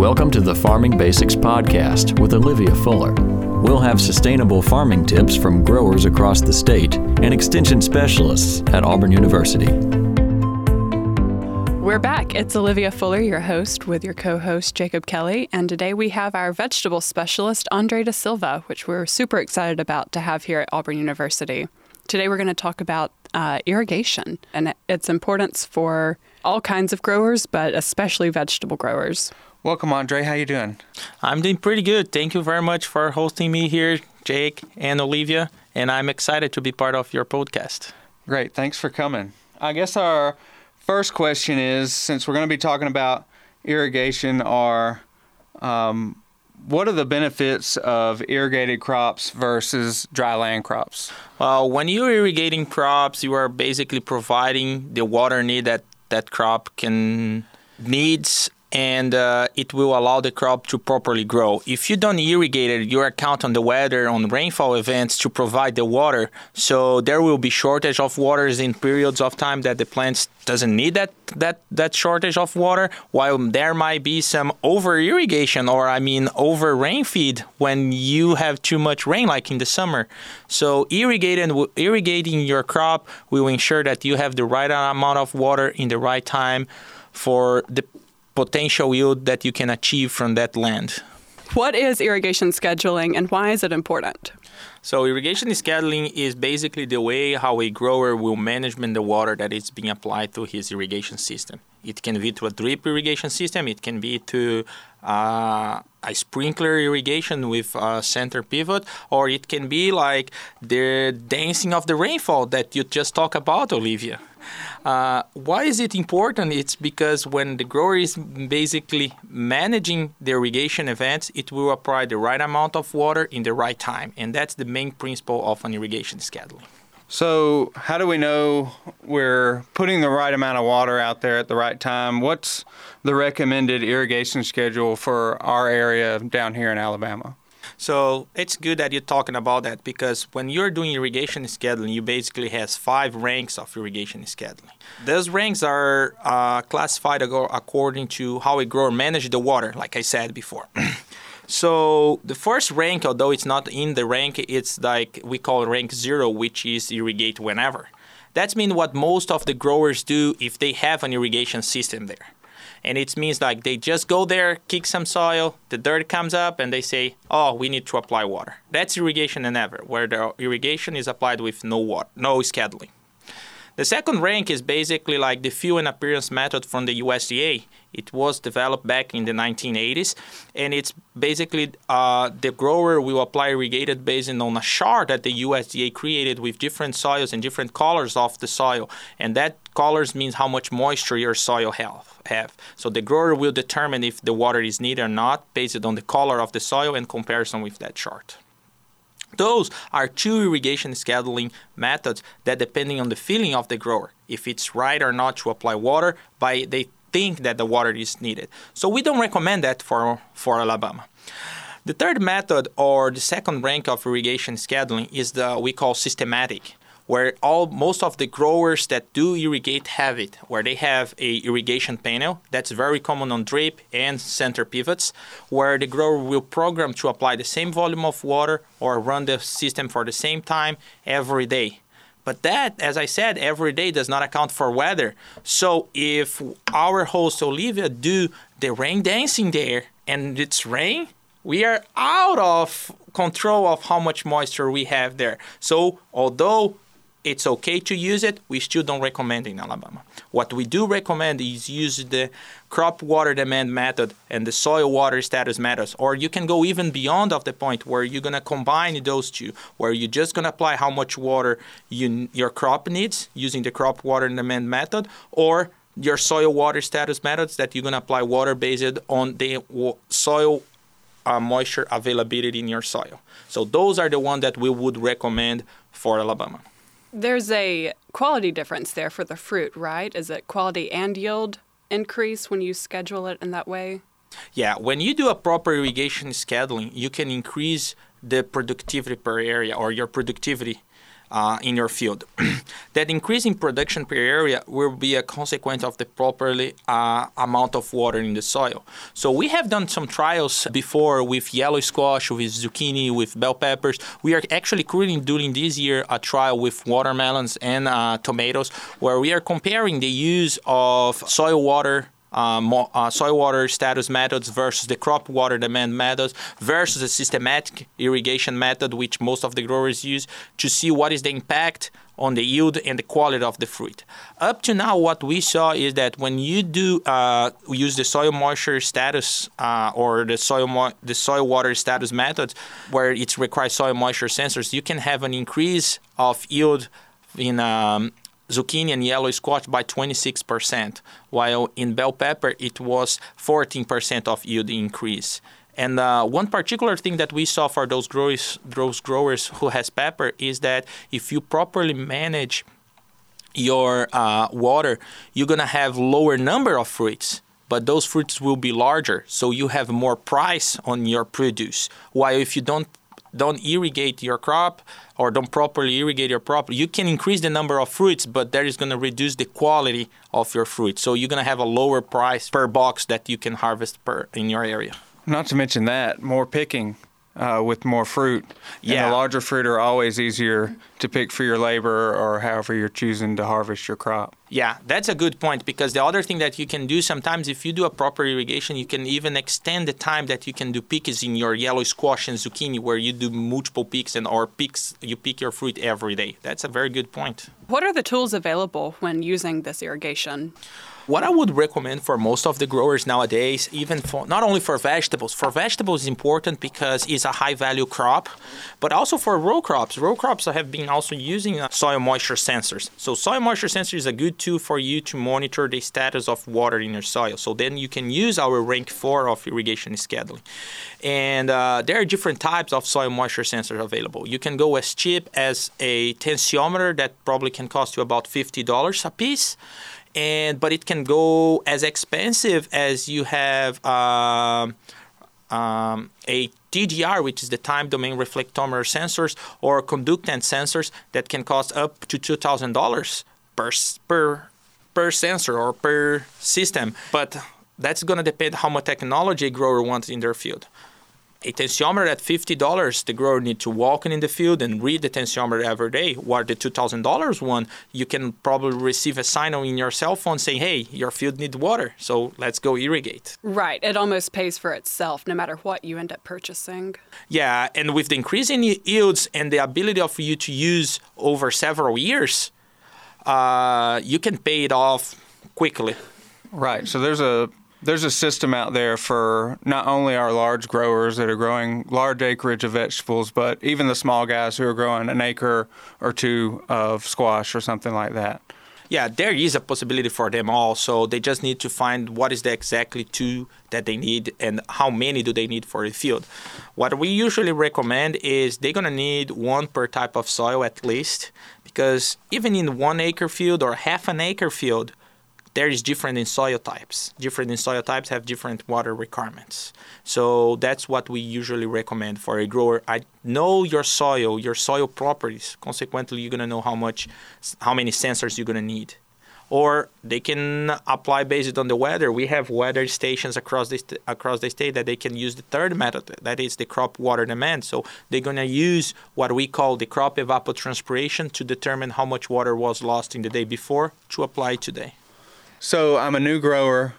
Welcome to the Farming Basics Podcast with Olivia Fuller. We'll have sustainable farming tips from growers across the state and extension specialists at Auburn University. We're back. It's Olivia Fuller, your host, with your co host, Jacob Kelley. And today we have our vegetable specialist, Andre Da Silva, which we're super excited about to have here at Auburn University. Today we're going to talk about uh, irrigation and its importance for all kinds of growers, but especially vegetable growers. Welcome, Andre. How you doing? I'm doing pretty good. Thank you very much for hosting me here, Jake and Olivia, and I'm excited to be part of your podcast. Great. Thanks for coming. I guess our first question is, since we're going to be talking about irrigation, are um, what are the benefits of irrigated crops versus dry land crops? Well, when you're irrigating crops, you are basically providing the water need that that crop can needs and uh, it will allow the crop to properly grow. If you don't irrigate it, you account on the weather, on rainfall events to provide the water. So there will be shortage of waters in periods of time that the plants doesn't need that that that shortage of water. While there might be some over irrigation or I mean over rain feed when you have too much rain, like in the summer. So irrigating irrigating your crop will ensure that you have the right amount of water in the right time for the potential yield that you can achieve from that land. What is irrigation scheduling and why is it important? So irrigation scheduling is basically the way how a grower will manage the water that is being applied to his irrigation system. It can be to a drip irrigation system. It can be to uh, a sprinkler irrigation with a center pivot, or it can be like the dancing of the rainfall that you just talked about, Olivia. Uh, why is it important? It's because when the grower is basically managing the irrigation events, it will apply the right amount of water in the right time. And that's the main principle of an irrigation scheduling. So, how do we know we're putting the right amount of water out there at the right time? What's the recommended irrigation schedule for our area down here in Alabama? So it's good that you're talking about that because when you're doing irrigation scheduling, you basically has five ranks of irrigation scheduling. Those ranks are uh, classified according to how a grower manages the water, like I said before. so the first rank, although it's not in the rank, it's like we call rank zero, which is irrigate whenever. That's mean what most of the growers do if they have an irrigation system there and it means like they just go there, kick some soil, the dirt comes up, and they say, "Oh, we need to apply water." That's irrigation and ever, where the irrigation is applied with no water, no scheduling. The second rank is basically like the feel and appearance method from the USDA. It was developed back in the 1980s, and it's basically uh, the grower will apply irrigated based on a chart that the USDA created with different soils and different colors of the soil, and that colors means how much moisture your soil have. have. So the grower will determine if the water is needed or not based on the color of the soil in comparison with that chart. Those are two irrigation scheduling methods that depending on the feeling of the grower, if it's right or not to apply water by they think that the water is needed. So we don't recommend that for, for Alabama. The third method or the second rank of irrigation scheduling is the we call systematic where all most of the growers that do irrigate have it, where they have a irrigation panel that's very common on drip and center pivots, where the grower will program to apply the same volume of water or run the system for the same time every day. But that, as I said, every day does not account for weather. So if our host Olivia do the rain dancing there and it's rain, we are out of control of how much moisture we have there. So although it's okay to use it. We still don't recommend in Alabama. What we do recommend is use the crop water demand method and the soil water status methods. Or you can go even beyond of the point where you're gonna combine those two, where you're just gonna apply how much water you, your crop needs using the crop water demand method, or your soil water status methods that you're gonna apply water based on the soil uh, moisture availability in your soil. So those are the ones that we would recommend for Alabama. There's a quality difference there for the fruit, right? Is it quality and yield increase when you schedule it in that way? Yeah, when you do a proper irrigation scheduling, you can increase the productivity per area or your productivity uh, in your field. that increase in production per area will be a consequence of the properly uh, amount of water in the soil. So we have done some trials before with yellow squash, with zucchini, with bell peppers. We are actually currently doing this year a trial with watermelons and uh, tomatoes, where we are comparing the use of soil water uh, uh, soil water status methods versus the crop water demand methods versus the systematic irrigation method, which most of the growers use, to see what is the impact on the yield and the quality of the fruit. Up to now, what we saw is that when you do uh, use the soil moisture status uh, or the soil mo- the soil water status methods, where it requires soil moisture sensors, you can have an increase of yield in um, zucchini and yellow squash by 26%, while in bell pepper it was 14% of yield increase. And uh, one particular thing that we saw for those growers, those growers who has pepper is that if you properly manage your uh, water, you're gonna have lower number of fruits, but those fruits will be larger, so you have more price on your produce. While if you don't don't irrigate your crop or don't properly irrigate your crop, you can increase the number of fruits, but that is going to reduce the quality of your fruit. So you're going to have a lower price per box that you can harvest per in your area. Not to mention that more picking uh, with more fruit. Yeah. And the larger fruit are always easier to pick for your labor or however you're choosing to harvest your crop. Yeah, that's a good point because the other thing that you can do sometimes if you do a proper irrigation, you can even extend the time that you can do picks in your yellow squash and zucchini where you do multiple picks and or picks you pick your fruit every day. That's a very good point. What are the tools available when using this irrigation? What I would recommend for most of the growers nowadays, even for not only for vegetables, for vegetables is important because it's a high value crop, but also for row crops. Row crops have been also using uh, soil moisture sensors. So soil moisture sensor is a good tool for you to monitor the status of water in your soil. So then you can use our rank four of irrigation scheduling. And uh, there are different types of soil moisture sensors available. You can go as cheap as a tensiometer that probably can cost you about $50 a piece and but it can go as expensive as you have um, um, a TDR, which is the time domain reflectometer sensors, or conductance sensors that can cost up to two thousand dollars per per per sensor or per system. But that's going to depend how much technology a grower wants in their field a tensiometer at $50, the grower need to walk in the field and read the tensiometer every day. While the $2,000 one, you can probably receive a signal in your cell phone saying, hey, your field needs water, so let's go irrigate. Right. It almost pays for itself no matter what you end up purchasing. Yeah, and with the increase in yields and the ability of you to use over several years, uh, you can pay it off quickly. Right. So there's a there's a system out there for not only our large growers that are growing large acreage of vegetables, but even the small guys who are growing an acre or two of squash or something like that. Yeah, there is a possibility for them all. So they just need to find what is the exactly two that they need and how many do they need for the field. What we usually recommend is they're gonna need one per type of soil at least, because even in one acre field or half an acre field, there is different in soil types. Different in soil types have different water requirements. So that's what we usually recommend for a grower. I know your soil, your soil properties. Consequently, you're gonna know how much, how many sensors you're gonna need. Or they can apply based on the weather. We have weather stations across the st- across the state that they can use the third method, that is the crop water demand. So they're gonna use what we call the crop evapotranspiration to determine how much water was lost in the day before to apply today. So I'm a new grower.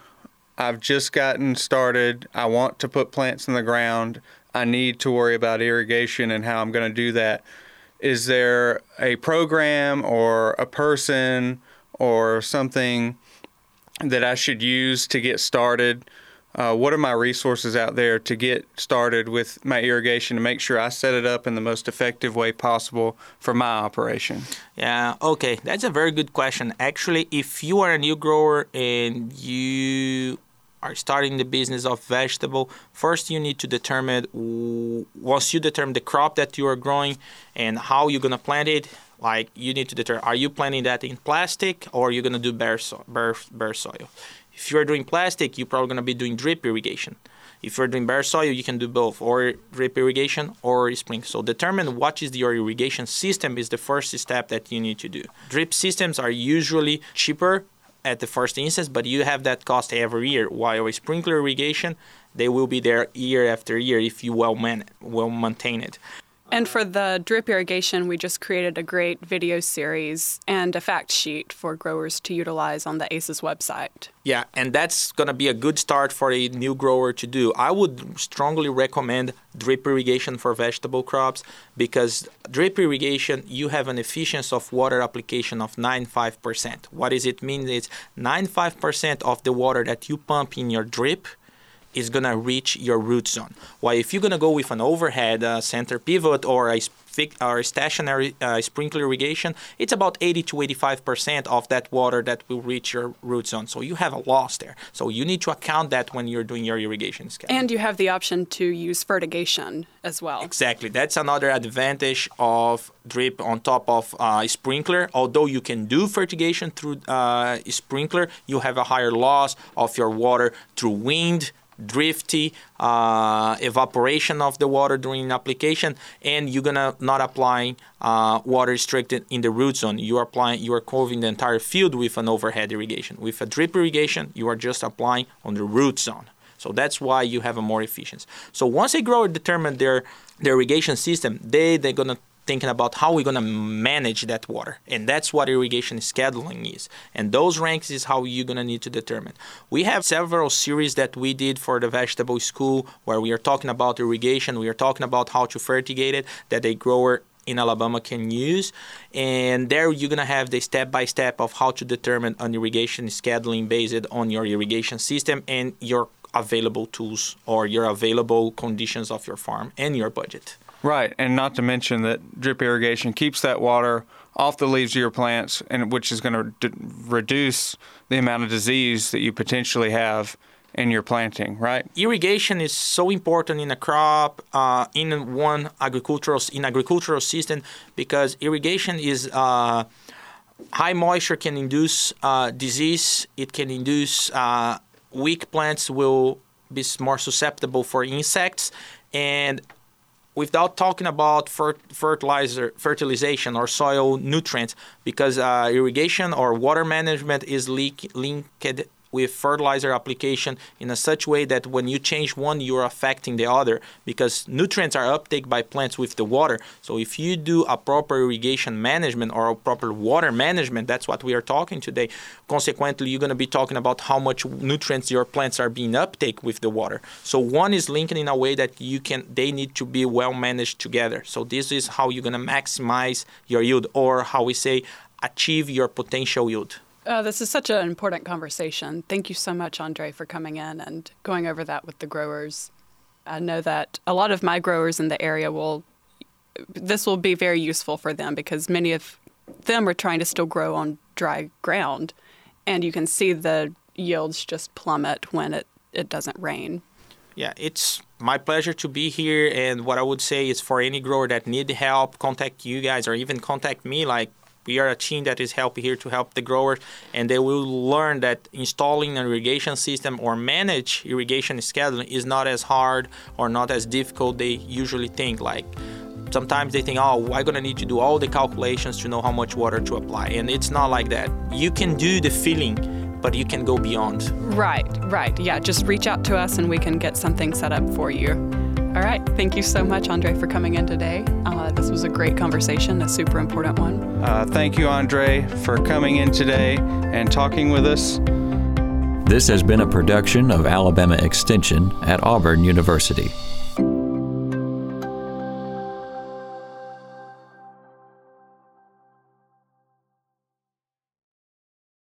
I've just gotten started. I want to put plants in the ground. I need to worry about irrigation and how I'm going to do that. Is there a program or a person or something that I should use to get started? uh, what are my resources out there to get started with my irrigation to make sure I set it up in the most effective way possible for my operation? Yeah, okay, that's a very good question. Actually, if you are a new grower and you are starting the business of vegetable, first you need to determine once you determine the crop that you are growing and how you're gonna plant it. Like you need to determine are you planting that in plastic or are you gonna do bare, so, bare, bare soil? If you're doing plastic, you're probably going to be doing drip irrigation. If you're doing bare soil, you can do both, or drip irrigation or sprinkler. So determine what is your irrigation system is the first step that you need to do. Drip systems are usually cheaper at the first instance, but you have that cost every year. While a sprinkler irrigation, they will be there year after year if you well man well maintain it. And for the drip irrigation, we just created a great video series and a fact sheet for growers to utilize on the ACES website. Yeah, and that's going to be a good start for a new grower to do. I would strongly recommend drip irrigation for vegetable crops because drip irrigation, you have an efficiency of water application of 95%. What does it mean? It's 95% of the water that you pump in your drip is going to reach your root zone. Why, if you're going to go with an overhead uh, center pivot or a or stationary uh, sprinkler irrigation, it's about 80 to 85% of that water that will reach your root zone. So you have a loss there. So you need to account that when you're doing your irrigation schedule. And you have the option to use fertigation as well. Exactly. That's another advantage of drip on top of uh, sprinkler. Although you can do fertigation through uh, sprinkler, you have a higher loss of your water through wind drifty uh, evaporation of the water during application, and you're gonna not applying uh, water restricted in the root zone. You are applying, you are covering the entire field with an overhead irrigation. With a drip irrigation, you are just applying on the root zone. So that's why you have a more efficiency. So once a grower determine their their irrigation system, they they're gonna thinking about how we're going to manage that water. And that's what irrigation scheduling is. And those ranks is how you're going to need to determine. We have several series that we did for the vegetable school where we are talking about irrigation, we are talking about how to fertigate it, that a grower in Alabama can use. And there you're going to have the step by step of how to determine an irrigation scheduling based on your irrigation system and your available tools or your available conditions of your farm and your budget. Right, and not to mention that drip irrigation keeps that water off the leaves of your plants, and which is going to d- reduce the amount of disease that you potentially have in your planting. Right. Irrigation is so important in a crop, uh, in one agricultural in agricultural system, because irrigation is. Uh, high moisture can induce uh, disease. It can induce uh, weak plants will be more susceptible for insects, and without talking about fertilizer fertilization or soil nutrients because uh, irrigation or water management is linked with fertilizer application in a such way that when you change one, you're affecting the other because nutrients are uptake by plants with the water. So if you do a proper irrigation management or a proper water management, that's what we are talking today. Consequently, you're going to be talking about how much nutrients your plants are being uptake with the water. So one is linked in a way that you can they need to be well managed together. So this is how you're going to maximize your yield or how we say achieve your potential yield. Uh, this is such an important conversation. Thank you so much, Andre, for coming in and going over that with the growers. I know that a lot of my growers in the area will, this will be very useful for them because many of them are trying to still grow on dry ground. And you can see the yields just plummet when it, it doesn't rain. Yeah, it's my pleasure to be here. And what I would say is for any grower that need help, contact you guys or even contact me. Like we are a team that is helping here to help the growers and they will learn that installing an irrigation system or manage irrigation scheduling is not as hard or not as difficult they usually think like sometimes they think oh i'm to need to do all the calculations to know how much water to apply and it's not like that. You can do the feeling but you can go beyond. Right right. Yeah just reach out to us and we can get something set up for you all right. Thank you so much, Andre, for coming in today. Uh, this was a great conversation, a super important one. Uh, thank you, Andre, for coming in today and talking with us. This has been a production of Alabama Extension at Auburn University.